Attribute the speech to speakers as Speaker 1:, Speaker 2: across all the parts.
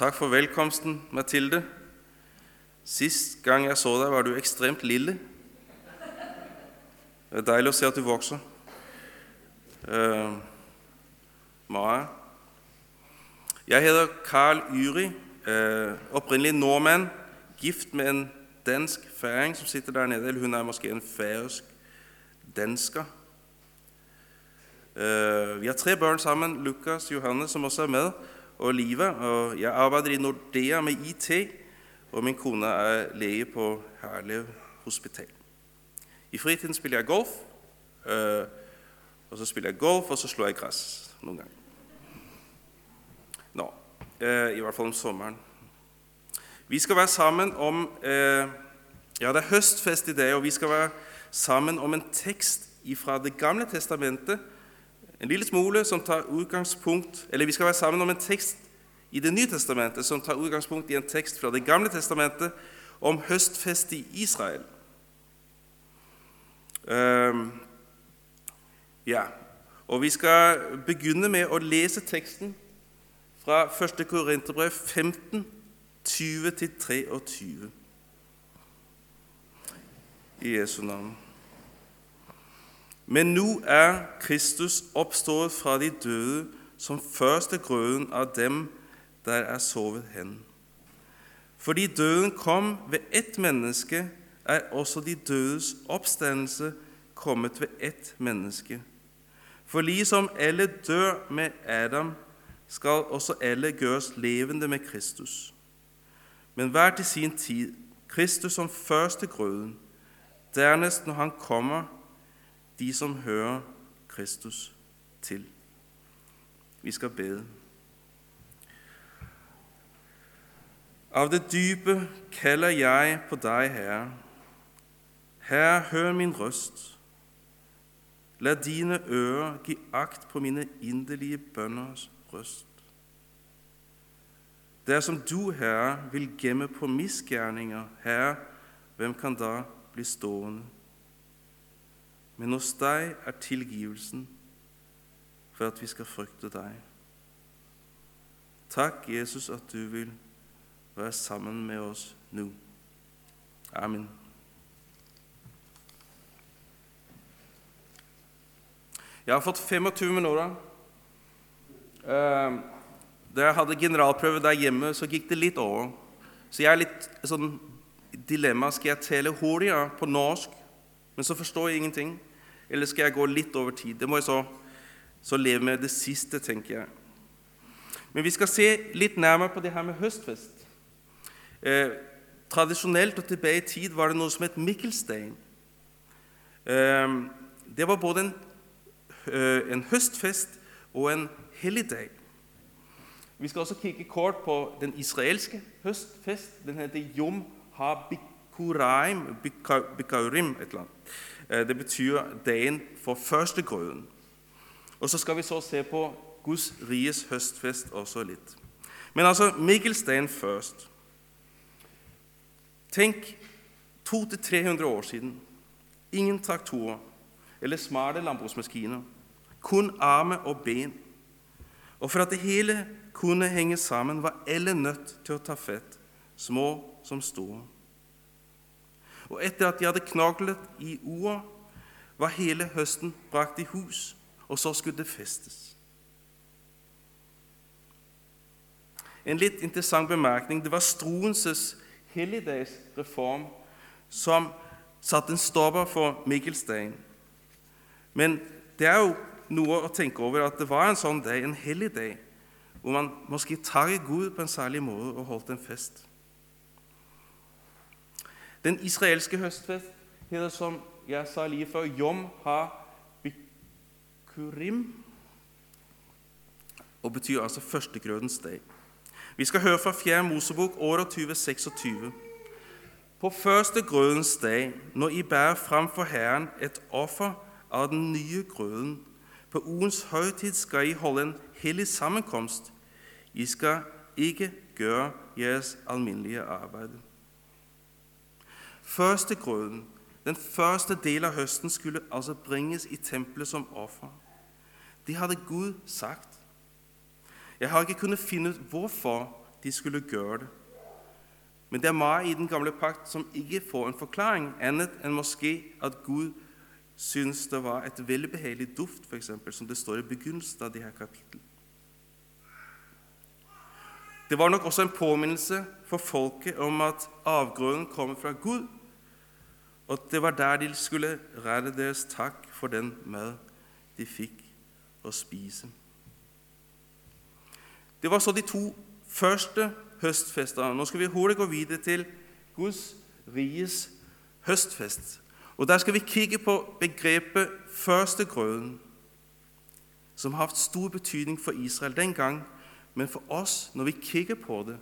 Speaker 1: takk for velkomsten, Mathilde. Sist gang jeg så deg, var du ekstremt lille. Det er deilig å se at du vokser. Uh, Maja. Jeg heter Carl Yri, uh, opprinnelig nordmann, gift med en dansk færing som sitter der nede. Eller hun er kanskje en færøysk dansker. Uh, vi har tre barn sammen. Lukas, Johannes, som også er med, og livet. Og jeg arbeider i Nordea med IT, og min kone er lege på Herlev hospital. I fritiden spiller jeg golf. Uh, og så spiller jeg golf, og så slår jeg gress noen ganger. Nå, uh, I hvert fall om sommeren. Vi skal være sammen om Ja, det er høstfest i dag, og vi skal være sammen om en tekst fra Det gamle testamentet. En lille smule som tar utgangspunkt Eller vi skal være sammen om en tekst i Det nye testamentet som tar utgangspunkt i en tekst fra Det gamle testamentet om høstfest i Israel. Um, ja, og Vi skal begynne med å lese teksten fra 1. Korinterbrev 15, 20-23. I Jesu navn. Men nå er Kristus oppstått fra de døde som første grøden av dem der er sovet hen. Fordi døden kom ved ett menneske, er også de dødes oppstandelse kommet ved ett menneske. For liksom alle dør med Adam, skal også alle gjøres levende med Kristus. Men hver til sin tid, Kristus som første grøden, dernest når han kommer, de som hører Kristus til. Vi skal bede. Av det dype kaller jeg på deg, Herre. Herre, hør min røst. La dine ører gi akt på mine inderlige bønners røst. Dersom du, Herre, vil gemme på misgjerninger, Herre, hvem kan da bli stående? Men hos deg er tilgivelsen for at vi skal frykte deg. Takk, Jesus, at du vil være sammen med oss nå. Amen. Jeg har fått 25 minutter. Ehm, da jeg hadde generalprøve der hjemme, så gikk det litt over. Så jeg er litt sånn dilemma. Skal jeg tale hurtigere på norsk, men så forstår jeg ingenting? Eller skal jeg gå litt over tid? Det må jeg så, så leve med det siste, tenker jeg. Men vi skal se litt nærmere på det her med høstfest. Eh, tradisjonelt og tilbake i tid var det noe som het Mikkelstein. Eh, det var både en, eh, en, høstfest og en helligdag. Vi skal også kikke kort på den israelske høstfest. Den heter Yom ha-bikurim, bikaurim, et eller annet. Eh, det betyr dagen for førstegrøden. Og så skal vi så se på Guds riges høstfest også litt. Men altså Mikkelstein først. Tenk 200-300 år siden. Ingen traktorer eller smarte landbruksmaskiner. Kun arme og ben. Og for at det hele kunne henge sammen, var alle nødt til å ta fett, små som store. Og etter at de hadde knaglet i ordet, var hele høsten brakt i hus, og så skulle det festes. En litt interessant bemerkning. Det var Struenses helligdagsreform som satte en stopper for Mikkelstein. Men det er jo noe å tenke over at det var en sånn dag, en helligdag, hvor man måske takket Gud på en særlig måte og holdt en fest. Den israelske høstfest heter, som jeg sa lige før, Yom ha-bikurim, og betyr altså førstegrødens dag. Vi skal høre fra 4. Mosebok år 2026. På første grødens dag, når I bærer fram for Herren et offer av den nye grøden, på ugens høytid skal I holde en hellig sammenkomst. I skal ikke gjøre deres alminnelige arbeid. Første grøden, den første del av høsten, skulle altså bringes i tempelet som offer. Det hadde Gud sagt. Jeg har ikke kunnet finne ut hvorfor de skulle gjøre det. Men det er mye i den gamle pakt som ikke får en forklaring, annet enn måske at Gud syntes det var et velbehagelig duft, eksempel, som det står i begynnelsen av disse kapitlene. Det var nok også en påminnelse for folket om at avgrunnen kommer fra Gud, og det var der de skulle rette deres takk for den mat de fikk å spise. Det var så de to første høstfestene. Nå skal vi hurtig gå videre til Guds riges høstfest. Og Der skal vi kikke på begrepet førstegrøden, som har hatt stor betydning for Israel den gang, men for oss når vi kikker på det,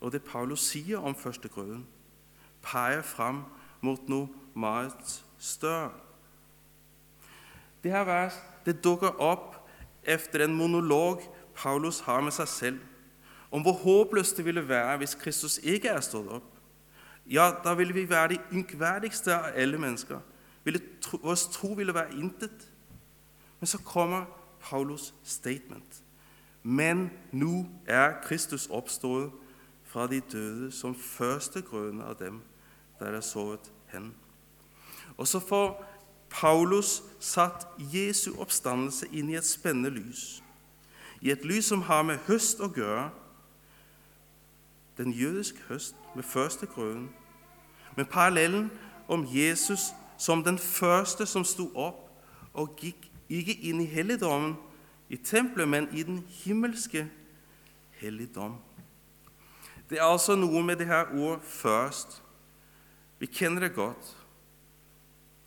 Speaker 1: og det Paulus sier om førstegrøden, peker fram mot noe meget større. Det her vers det dukker opp etter en monolog Paulus har med seg selv, om hvor håpløst det ville være hvis Kristus ikke er stått opp. Ja, da ville vi være de ynkverdigste av alle mennesker. Vår tro ville være intet. Men så kommer Paulus' statement. Men nå er Kristus oppstått fra de døde som førstegrønne av dem der er sovet hen. Og så får Paulus satt Jesu oppstandelse inn i et spennende lys. I et lys som har med høst å gjøre. Den jødiske høst med første førstegrøden med parallellen om Jesus som den første som sto opp og gikk ikke inn i helligdommen i tempelet, men i den himmelske helligdom. Det er altså noe med det her ordet 'først'. Vi kjenner det godt.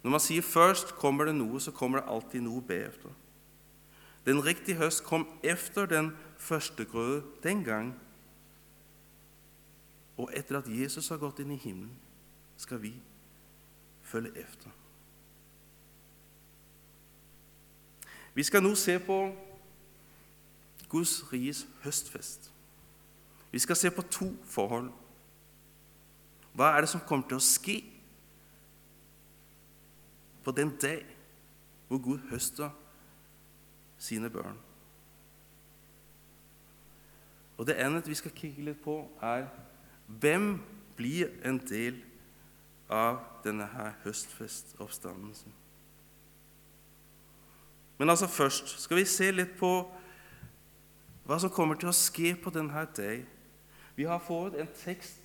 Speaker 1: Når man sier 'først', kommer det noe, så kommer det alltid noe bedre. Den riktige høst kom efter den første grøde den gang. Og etter at Jesus har gått inn i himmelen, skal vi følge efter. Vi skal nå se på Guds riges høstfest. Vi skal se på to forhold. Hva er det som kommer til å ske på den dag hvor Gud høster sine barn? Og Det ene vi skal kikke litt på, er hvem blir en del av denne her høstfestoppstandelsen. Men altså først skal vi se litt på hva som kommer til å skje på denne dag. Vi har fått en tekst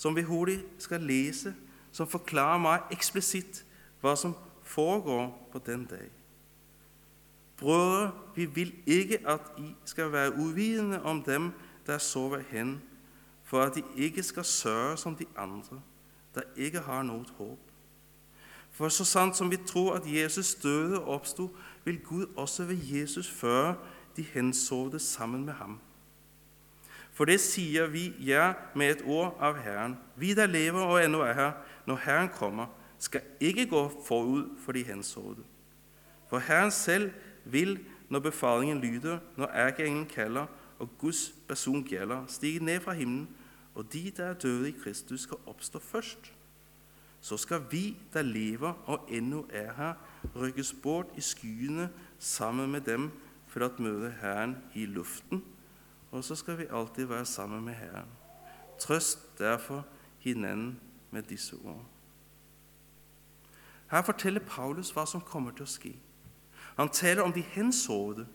Speaker 1: som vi hurtig skal lese, som forklarer meg eksplisitt hva som foregår på den dag. Brødre, vi vil ikke at I skal være uvitende om dem der sover hen, for at de ikke skal sørge som de andre der ikke har noe håp. For så sant som vi tror at Jesus døde og oppsto, vil Gud også ved Jesus føre de hensovne sammen med ham. For det sier vi ja med et ord av Herren. Vi der lever og ennå er her, når Herren kommer, skal ikke gå forut for de hensovne. For Herren selv vil, når befalingen lyder, når erkeengelen kaller og Guds person gjelder, stige ned fra himmelen og de der er døde i Kristus, skal oppstå først. Så skal vi der lever og ennå er her, rykkes bort i skyene sammen med dem for å møte Herren i luften. Og så skal vi alltid være sammen med Herren. Trøst derfor hinanden med disse ord. Her forteller Paulus hva som kommer til å ske. Han taler om de hensovne,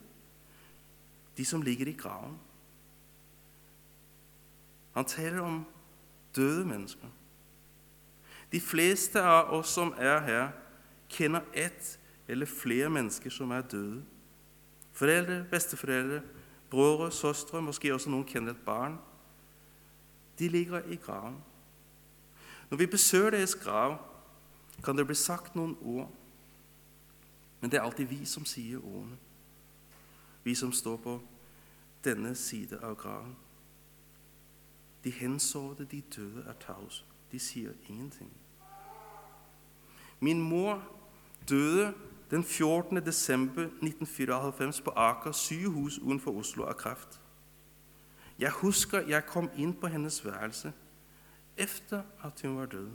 Speaker 1: de som ligger i graven. Han taler om døde mennesker. De fleste av oss som er her, kjenner ett eller flere mennesker som er døde. Foreldre, besteforeldre, brødre, søstre, måske også noen kjenner et barn. De ligger i graven. Når vi besøker deres grav, kan det bli sagt noen ord. Men det er alltid vi som sier ordene. Vi som står på denne side av graven. De hensovne, de døde, er tause. De sier ingenting. Min mor døde den 14. desember 1994 på Aker sykehus utenfor Oslo av kreft. Jeg husker jeg kom inn på hennes værelse etter at hun var død,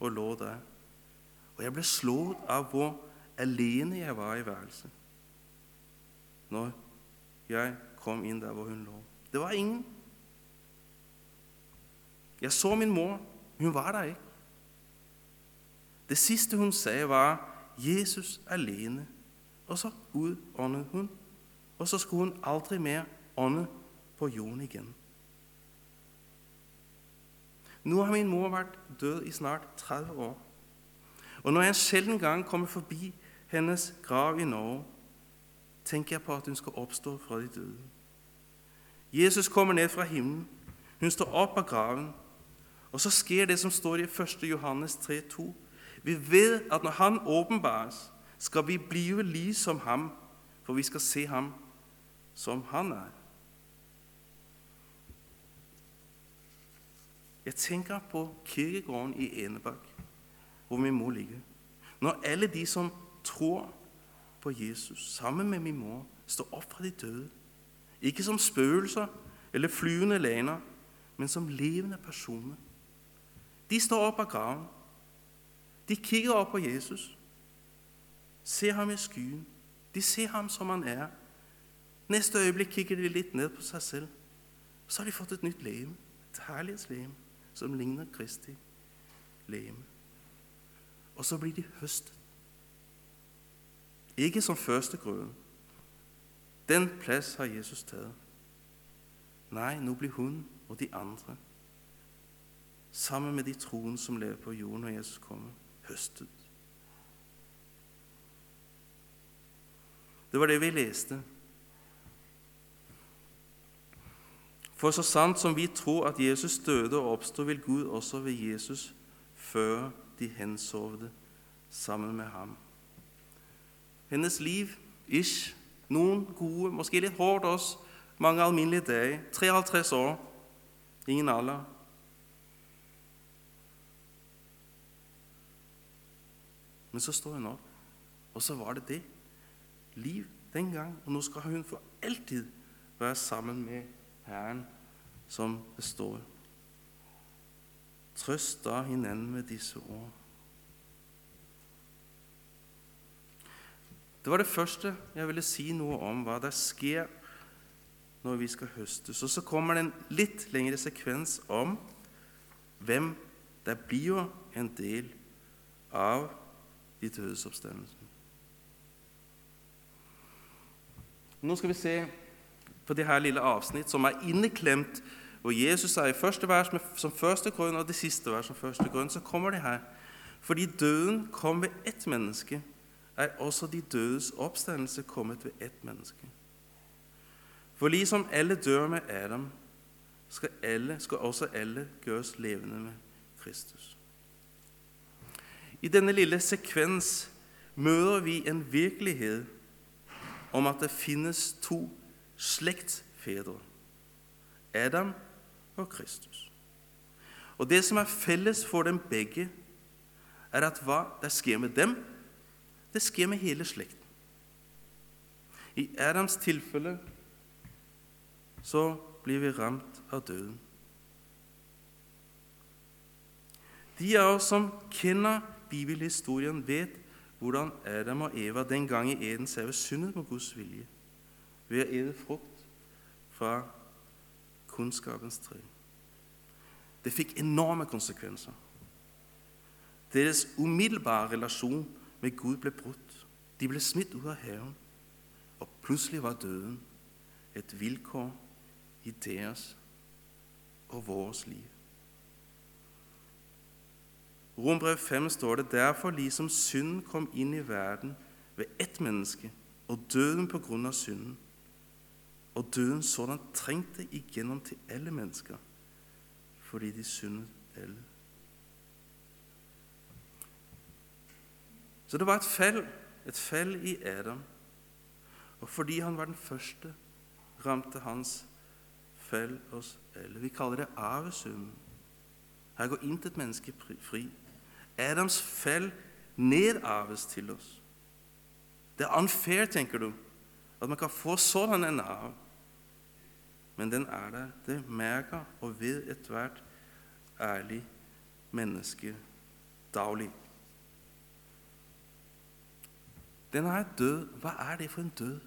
Speaker 1: og lå der. Og jeg ble slått av hvor alene jeg var i værelset når jeg kom inn der hvor hun lå. Det var ingen Jeg så min mor. Hun var der ikke. Det siste hun sa, var 'Jesus alene'. Og så utåndet hun. Og så skulle hun aldri mer ånde på jorden igjen. Nå har min mor vært død i snart 30 år. Og når jeg en sjelden gang kommer forbi hennes grav i Norge, tenker jeg på at hun skal oppstå fra de døde. Jesus kommer ned fra himmelen. Hun står opp av graven. Og så sker det som står i 1. Johannes 3,2. Vi vet at når Han åpenbares, skal vi blive lik som ham, for vi skal se ham som han er. Jeg tenker på kirkegården i Enebakk, hvor min mor ligger. Når alle de som tror på Jesus, sammen med min mor, står opp fra de døde. Ikke som spøkelser eller flyvende laner, men som levende personer. De står opp av graven. De kikker opp på Jesus, ser ham i skyen. De ser ham som han er. Neste øyeblikk kikker de litt ned på seg selv. Så har de fått et nytt legeme, et herlighetslegeme som ligner Kristi legeme. Og så blir de høstet. Ikke som førstegrøden. Den plass har Jesus tatt. Nei, nå blir hun og de andre, sammen med de troende som lever på jorden når Jesus kommer, høstet. Det var det vi leste. For så sant som vi tror at Jesus døde og oppstod, vil Gud også ved Jesus føre de hensovne sammen med ham. Hennes liv, ish, noen gode, måske litt hårdt også, mange alminnelige dager. 53 år, ingen alder. Men så står hun opp, og så var det det. Liv den gang, og nå skal hun for alltid være sammen med Herren, som består. Trøst da hinanden med disse ord. Det var det første jeg ville si noe om hva det skjer når vi skal høstes. Og så kommer det en litt lengre sekvens om hvem det blir en del av de dødes oppstandelse. Nå skal vi se på det her lille avsnitt som er inneklemt, hvor Jesus er i første vers som første grunn og det siste vers som første grunn. Så kommer det her. Fordi døden kom ved ett menneske er også de dødes oppstandelse kommet ved ett menneske. For liksom alle dør med Adam, skal, alle, skal også alle gjøres levende med Kristus. I denne lille sekvens møter vi en virkelighet om at det finnes to slektsfedre. Adam og Kristus. Og Det som er felles for dem begge, er at hva det skjer med dem, det skjer med hele slekten. I Adams tilfelle så blir vi ramt av døden. De av oss som kjenner bibelhistorien, vet hvordan Adam og Eva den gang i Edens hage syndet på Guds vilje ved å ete frukt fra kunnskapens tre. Det fikk enorme konsekvenser. Deres umiddelbare relasjon med Gud ble brutt. De ble smitt ut av haven, og plutselig var døden et vilkår i deres og vårt liv. Rombrev 5 står det derfor liksom synden kom inn i verden ved ett menneske, og døden på grunn av synden. Og døden sådan trengte igjennom til alle mennesker, fordi de syndet alle. Så det var et fell, et fell i Adam. Og fordi han var den første, ramte hans fell oss alle. Vi kaller det arvesynden. Her går intet menneske fri. Adams fell nedarves til oss. Det er unfair, tenker du, at man kan få sånn en arv. Men den er der. Det merker og ved ethvert ærlig menneske daglig. Den er død. Hva er det for en død?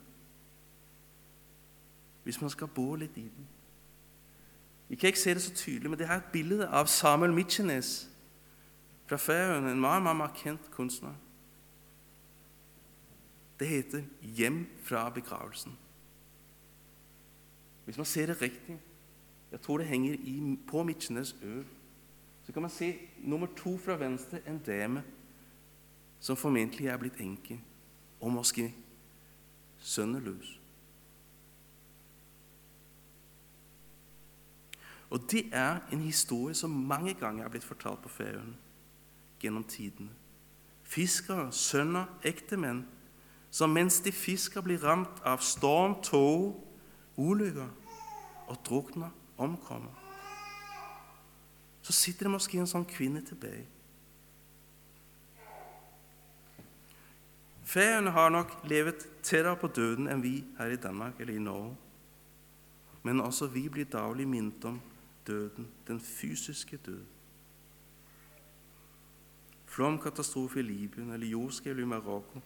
Speaker 1: Hvis man skal bo litt i den. Vi kan ikke se det så tydelig, men det er et bilde av Samuel Mitchenes fra Færøyene, en meget, meget markant kunstner. Det heter 'Hjem fra begravelsen'. Hvis man ser det riktig Jeg tror det henger i, på Mitchenes ø. Så kan man se nummer to fra venstre, en dame som formentlig er blitt enke, og måske sønneløs. Og det er en historie som mange ganger er blitt fortalt på Færøyene gjennom tidene. Fiskere, sønner, ektemenn, som mens de fisker, blir ramt av storm, tåke, ulykker og drukner, omkommer. Så sitter det måske en sånn kvinne tilbake. Færøyene har nok levet tettere på døden enn vi her i Danmark eller i Norge. Men også vi blir daglig minnet om døden, den fysiske død. Flomkatastrofe i Libyen eller jordskjelv i Marokko,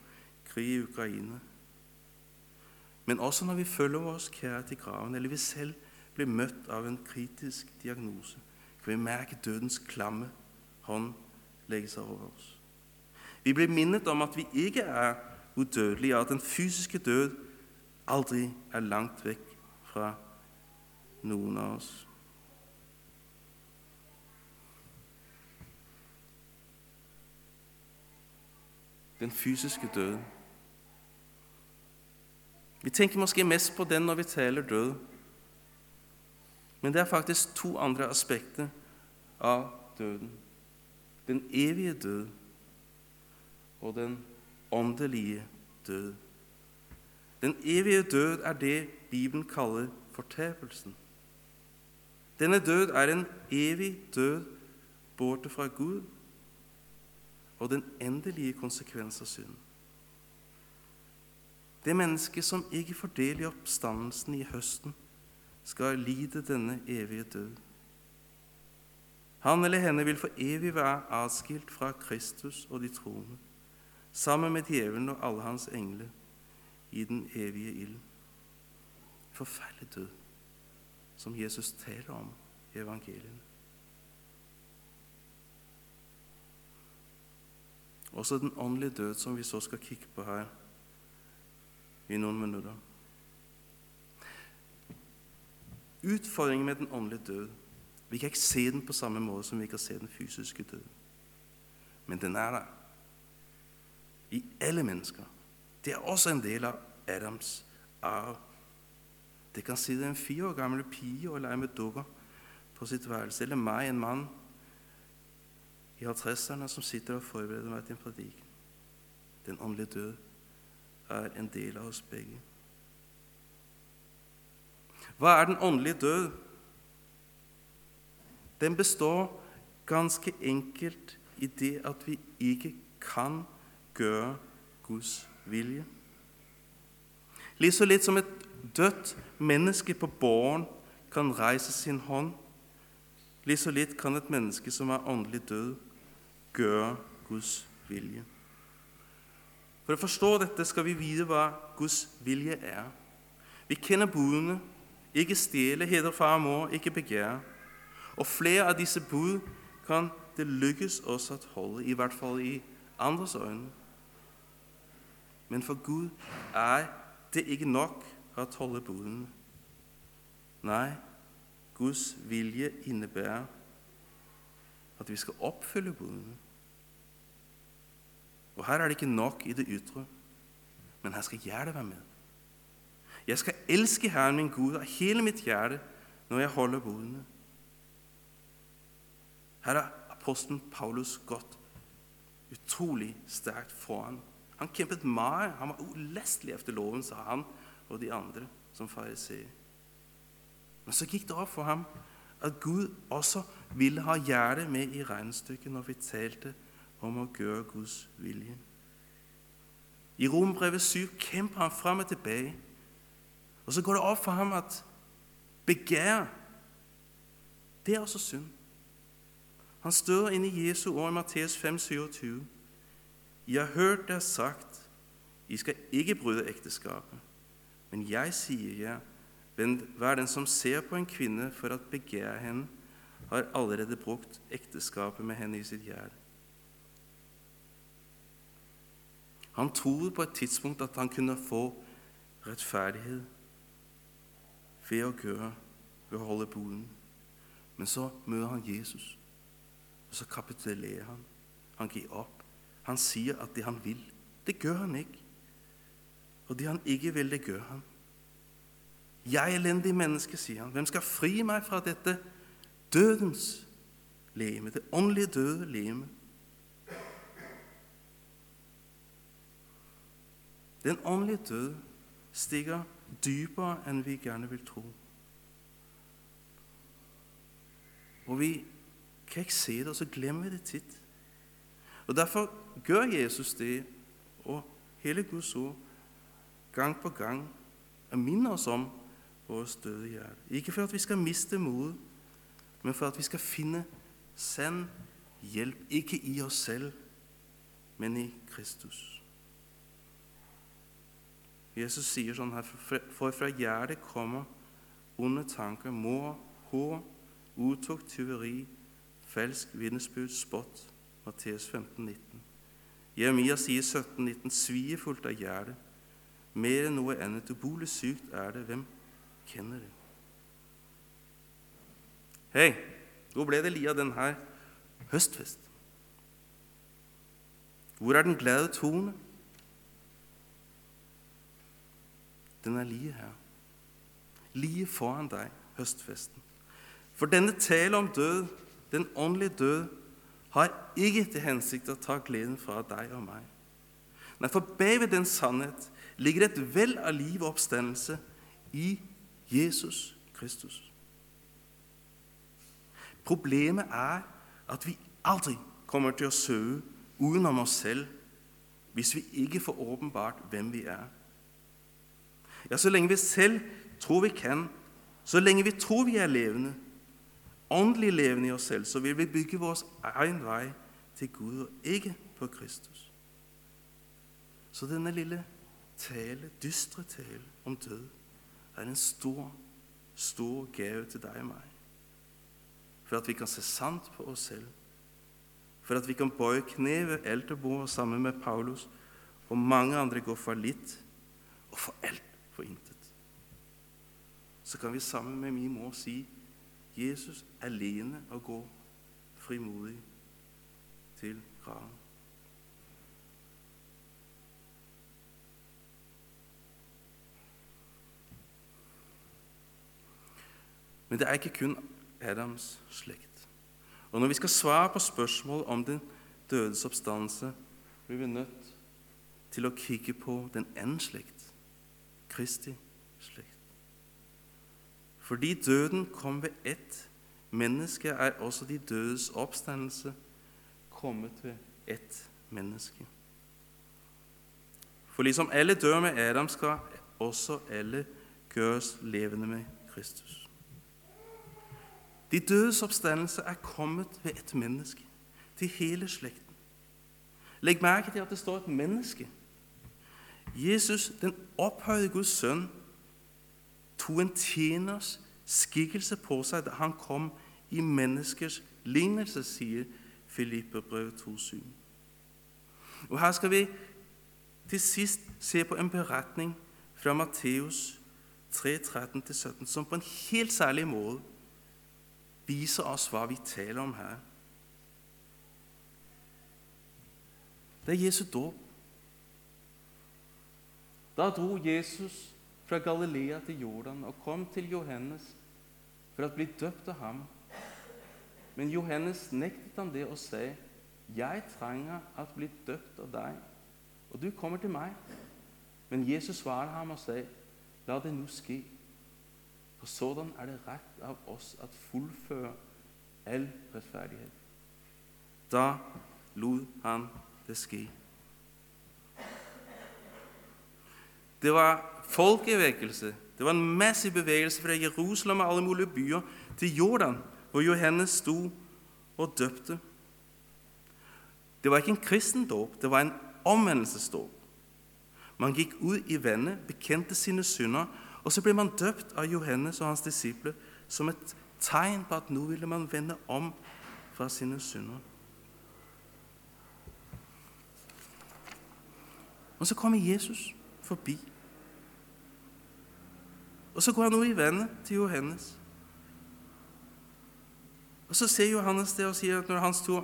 Speaker 1: krig i Ukraina. Men også når vi følger vores kjære til graven, eller vi selv blir møtt av en kritisk diagnose, kan vi merke dødens klamme hånd legge seg over oss. Vi blir minnet om at vi ikke er udødelige, og at den fysiske død aldri er langt vekk fra noen av oss. Den fysiske døden. Vi tenker måske mest på den når vi taler død. Men det er faktisk to andre aspekter av døden. Den evige død og den åndelige død. Den evige død er det Bibelen kaller fortapelsen. Denne død er en evig død borte fra Gud og den endelige konsekvens av synd. Det mennesket som ikke får del i oppstandelsen i høsten, skal lide denne evige død. Han eller henne vil for evig være atskilt fra Kristus og de troende, sammen med djevelen og alle hans engler i den evige ild. Forferdelig død, som Jesus taler om i evangeliene. Også den åndelige død, som vi så skal kikke på her i noen minutter. Utfordringen med den åndelige død Vi kan ikke se den på samme måte som vi kan se den fysiske død. Men den er der. I alle mennesker. Det er også en del av Adams arv. Det kan sitte en fire år gammel pige og leke med dukker på sitt værelse, eller meg, en mann 50-erne som sitter og forbereder meg til en prediken. Den åndelige død er en del av oss begge. Hva er den åndelige død? Den består ganske enkelt i det at vi ikke kan gjøre Guds vilje. Litt så litt som et dødt menneske på båren kan reise sin hånd, Litt så litt kan et menneske som er åndelig død, gjøre Guds vilje. For å forstå dette skal vi vite hva Guds vilje er. Vi kjenner budene ikke stjele, heder far og mor, ikke begjære. Og flere av disse bud kan det lykkes oss å holde, i hvert fall i andres øyne. Men for Gud er det ikke nok å holde budene. Nei, Guds vilje innebærer at vi skal oppfylle budene. Og her er det ikke nok i det ytre, men her skal hjertet være med. Jeg skal elske Herren min Gud av hele mitt hjerte når jeg holder budene. Her er apostelen Paulus gått utrolig sterkt foran. Han kjempet mye. Han var ulestelig etter loven, sa han og de andre som fariseer. Men så gikk det opp for ham at Gud også ville ha hjertet med i regnestykket når vi talte om å gjøre Guds vilje. I Rombrevet 7 kjemper han fram og tilbake. Og så går det opp for ham at begjær, det er også synd. Han står inne i Jesu ord i Matteus 5, 27. Jeg har hørt det sagt, I skal ikke bryte ekteskapet. Men jeg sier jer, Men hver den som ser på en kvinne for å begjære henne, har allerede brukt ekteskapet med henne i sitt hjerte. Han trodde på et tidspunkt at han kunne få rettferdighet ved å gjøre, ved å holde boden. Men så møter han Jesus, og så kapitulerer han. Han gir opp. Han sier at det han vil, det gjør han ikke. Og det han ikke vil, det gjør han. Jeg elendig menneske, sier han. Hvem skal fri meg fra dette dødens legeme, det åndelige døde leme? Den åndelige død stiger dypere enn vi gjerne vil tro. Og vi kan ikke se det, og så glemmer vi det titt. Og Derfor gjør Jesus det, og hele Guds ord, gang på gang, minner oss om vårt døde hjerte. Ikke for at vi skal miste modet, men for at vi skal finne sann hjelp, ikke i oss selv, men i Kristus. Jesus sier sånn her, for fra hjertet kommer onde tanker, må, hår, utukt, tyveri, falsk vitnesbyrd, spott. Matteus 15, 19. Jeremia sier 17, 19, svierfullt av hjertet, mer enn noe annet, ubolig sykt er det, hvem kjenner det? Hei, hvor ble det li av denne høstfest? Hvor er den glade tone? Den er lige her. Lige foran deg, høstfesten. For denne tale om død, den åndelige død, har ikke til hensikt å ta gleden fra deg og meg. Nei, for ved den sannhet ligger et vell av liv og oppstandelse i Jesus Kristus. Problemet er at vi aldri kommer til å søke utenom oss selv hvis vi ikke får åpenbart hvem vi er. Ja, så lenge vi selv tror vi kan, så lenge vi tror vi er levende, åndelig levende i oss selv, så vil vi bygge vår egen vei til Gud, og ikke på Kristus. Så denne lille tale, dystre tale om død er en stor, stor gave til deg og meg. For at vi kan se sant på oss selv. For at vi kan bøye kne ved alterbordet sammen med Paulus og mange andre går for litt og for alt for intet. Så kan vi sammen med min mor si Jesus alene og gå frimodig til graven. Men det er ikke kun Adams slekt. Og Når vi skal svare på spørsmål om den dødes oppstandelse, blir vi nødt til å kikke på den andre slekt, Kristi slekt. Fordi døden kom ved ett menneske, er også de dødes oppstandelse kommet ved ett menneske. For liksom alle dør med Adam, skal også alle gjøres levende med Kristus. De dødes oppstandelse er kommet ved ett menneske, til hele slekten. Legg merke til at det står et menneske. Jesus, den opphøyde Guds sønn, tok en tjeners skikkelse på seg da han kom i menneskers lignelse, sier Filipperbrevet 2,7. Og Her skal vi til sist se på en beretning fra Matteus 3,13-17, som på en helt særlig måte viser oss hva vi taler om her. Det er Jesu dåp. Da dro Jesus fra Galilea til Jordan og kom til Johannes for å bli døpt av ham. Men Johannes nektet han det og sa, 'Jeg trenger å bli døpt av deg, og du kommer til meg.' Men Jesus svarte ham og sa, 'La det nå ske.' For sådan er det rett av oss å fullføre all rettferdighet. Da lot han det ske. Det var folkevekkelse. Det var en massiv bevegelse fra Jerusalem og alle mulige byer til Jordan, hvor Johannes sto og døpte. Det var ikke en kristen dåp, det var en omvendelsesdåp. Man gikk ut i vannet, bekjente sine synder Og så ble man døpt av Johannes og hans disipler som et tegn på at nå ville man vende om fra sine synder. Og så kommer Jesus forbi. Og så går han over i vannet til Johannes. Og så ser Johannes det og sier at når han sto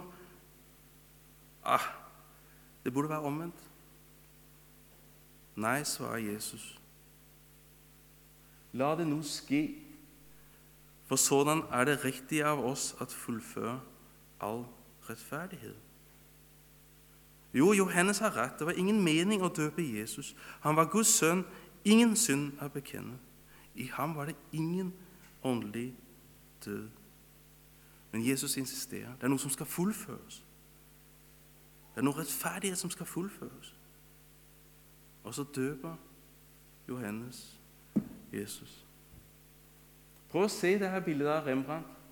Speaker 1: ah, Det burde være omvendt. Nei, svarer Jesus. La det nå ske, for sådan er det riktig av oss at fullføre all rettferdighet. Jo, Johannes har rett. Det var ingen mening å døpe Jesus. Han var Guds sønn, ingen synd er bekjenne. I ham var det ingen åndelig død. Men Jesus insisterer. Det er noe som skal fullføres. Det er noe rettferdighet som skal fullføres. Og så døper Johannes Jesus. Prøv å se dette bildet av Rembrandt.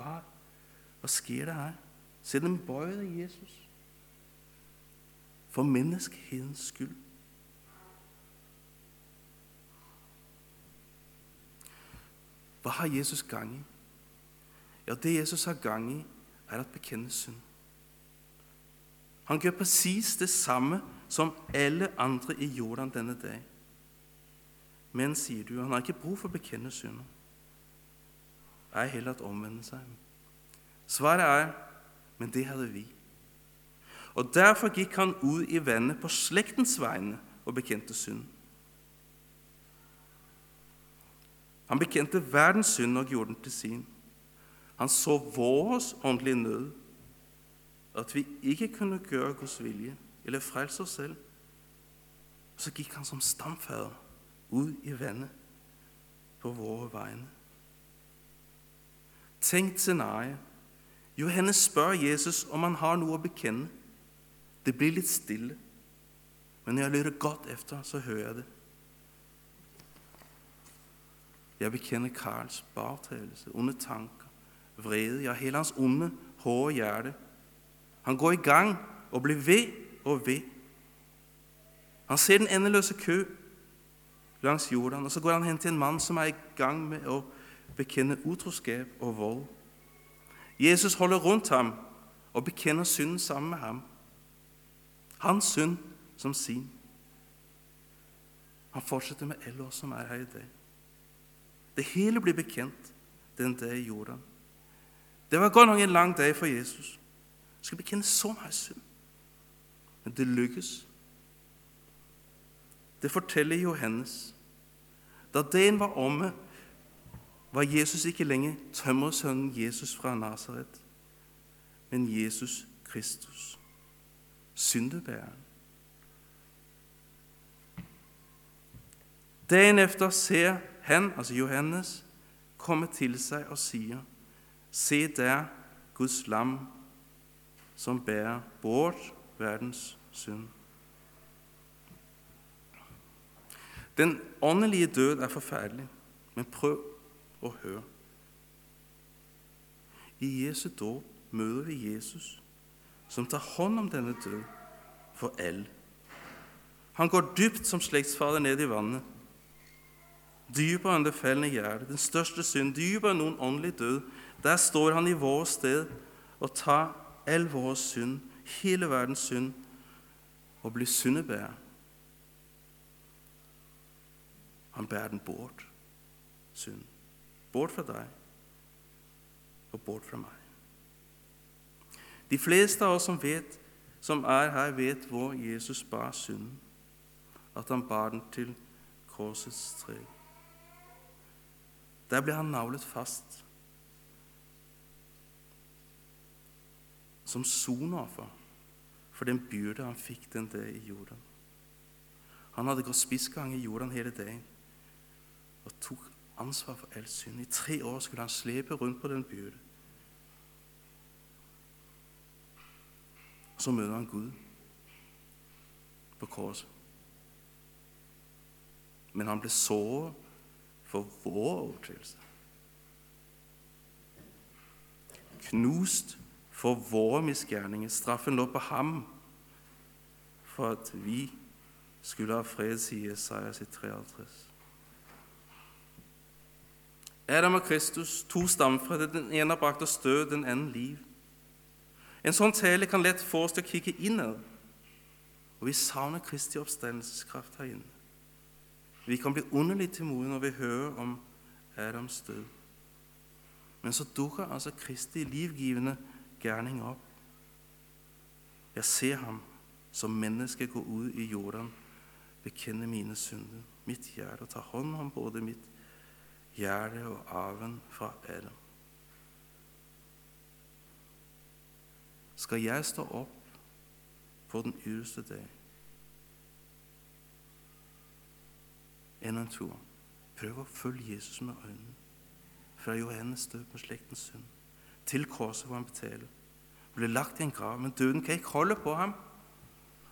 Speaker 1: Hva, hva sker det her? Se den deg, Jesus. For menneskehetens skyld. Hva har Jesus gang i? Ja, det Jesus har gang i, er å bekjenne synd. Han gjør presis det samme som alle andre i Jordan denne dag. Men, sier du, han har ikke bruk for å bekjenne synder. Er heller at omvende seg. Svaret er men det hadde vi. Og Derfor gikk han ut i vannet på slektens vegne og bekjente synd. Han bekjente verdens synd og gjorde den til sin. Han så vår åndelige nød, at vi ikke kunne gjøre Guds vilje eller frelse oss selv. Så gikk han som stamfader ut i vannet på våre vegne. Tenk scenarioet. Johannes spør Jesus om han har noe å bekjenne. Det blir litt stille, men når jeg lytter godt etter, så hører jeg det. Jeg bekjenner Karls bartredelse, onde tanker, vrede, ja, hele hans onde, hårde hjerte. Han går i gang og blir ved og ved. Han ser den endeløse kø langs Jordan, og så går han hen til en mann som er i gang med å bekjenne utroskap og vold. Jesus holder rundt ham og bekjenner synden sammen med ham. Hans synd som sin. Han fortsetter med alle oss som er her i dag. Det hele blir bekjent den dag i Jordan. Det var godt nok en lang dag for Jesus. Han skulle bekjenne så mye synd. Men det lykkes. Det forteller Johannes. Da dagen var omme, var Jesus ikke lenger tømmersønnen Jesus fra Nasaret, men Jesus Kristus, syndebæreren. Dagen efter ser han, altså Johannes, komme til seg og sier, Se der Guds lam som bærer bort verdens synd. Den åndelige død er forferdelig, men prøv å hør. I Jesu dåp møter vi Jesus, som tar hånd om denne død for alle. Han går dypt som slektsfader ned i vannet, dypere enn det fellende gjerdet, den største synd, dypere enn noen åndelig død. Der står han i vårt sted og tar all vår synd, hele verdens synd, og blir syndebærer. Han bærer den bort, synd. Bort fra deg og bort fra meg. De fleste av oss som, vet, som er her, vet hvor Jesus bar synden. At han bar den til korsets tre. Der ble han navlet fast som sonoffer for den byrde han fikk den dag i Jordan. Han hadde gått spissgang i Jordan hele dagen og tok ansvar for all synd. I tre år skulle han slepe rundt på den byen. Så møter han Gud på korset. Men han ble såret for vår overtredelse. Knust for våre misgjerninger. Straffen lå på ham for at vi skulle ha fred, sier Jesaja sitt 53. Adam og Kristus, to stamfedre. Den ene har brakt oss død, den ene liv. En sånn tale kan lett få oss til å kikke innad, og vi savner Kristi oppstandelseskraft her inne. Vi kan bli underlig til mode når vi hører om Adams død. Men så dukker altså Kristi livgivende gærning opp. Jeg ser ham som menneske gå ut i Jordan, bekjenne mine synder, mitt hjerte, og ta hånd om både mitt hjerte og arven fra Adam. Skal jeg stå opp på den ytterste dag? En en tur. Prøv å følge Jesus med øynene. Fra Johannes død på slektens synd til korset hvor han betaler. Ble lagt i en grav, men døden kan ikke holde på ham.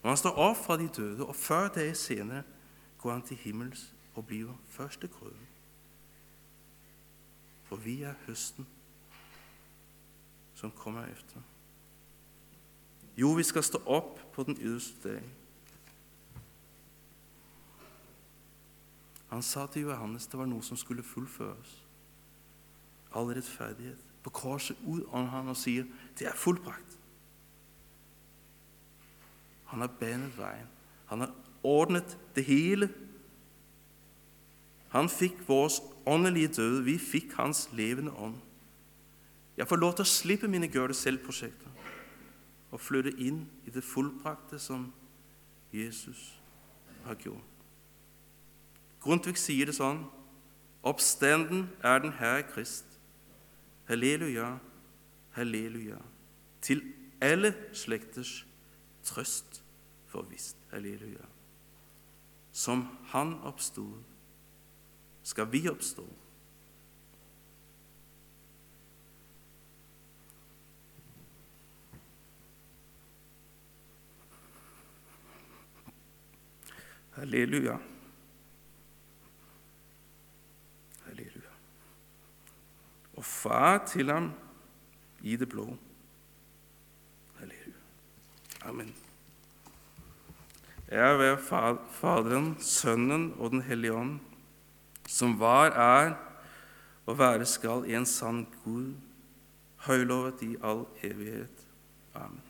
Speaker 1: Og han står opp fra de døde, og før dager senere går han til himmels og blir førstegrøden. For vi er høsten som kommer efter. Jo, vi skal stå opp på den ytterste dag. Han sa til Johannes det var noe som skulle fullføres. All rettferdighet. På korset utånder han og sier det er fullbrakt. Han har banet veien. Han har ordnet det hele. Han fikk vår åndelige døde, Vi fikk hans levende ånd. Jeg får lov til å slippe mine gjør det selv-prosjekter og flytte inn i det fullbrakte som Jesus har gjort. Grundtvig sier det sånn Oppstanden er den Herre Krist. Halleluja, halleluja. Til alle slekters trøst forvisst. Halleluja. Som Han oppstod, skal vi oppstå. Halleluja. Halleluja. Og far til ham i det blå. Halleluja. Amen. Ære være Faderen, Sønnen og Den hellige ånd, som var, er og være skal en sann Gud, høylovet i all evighet. Amen.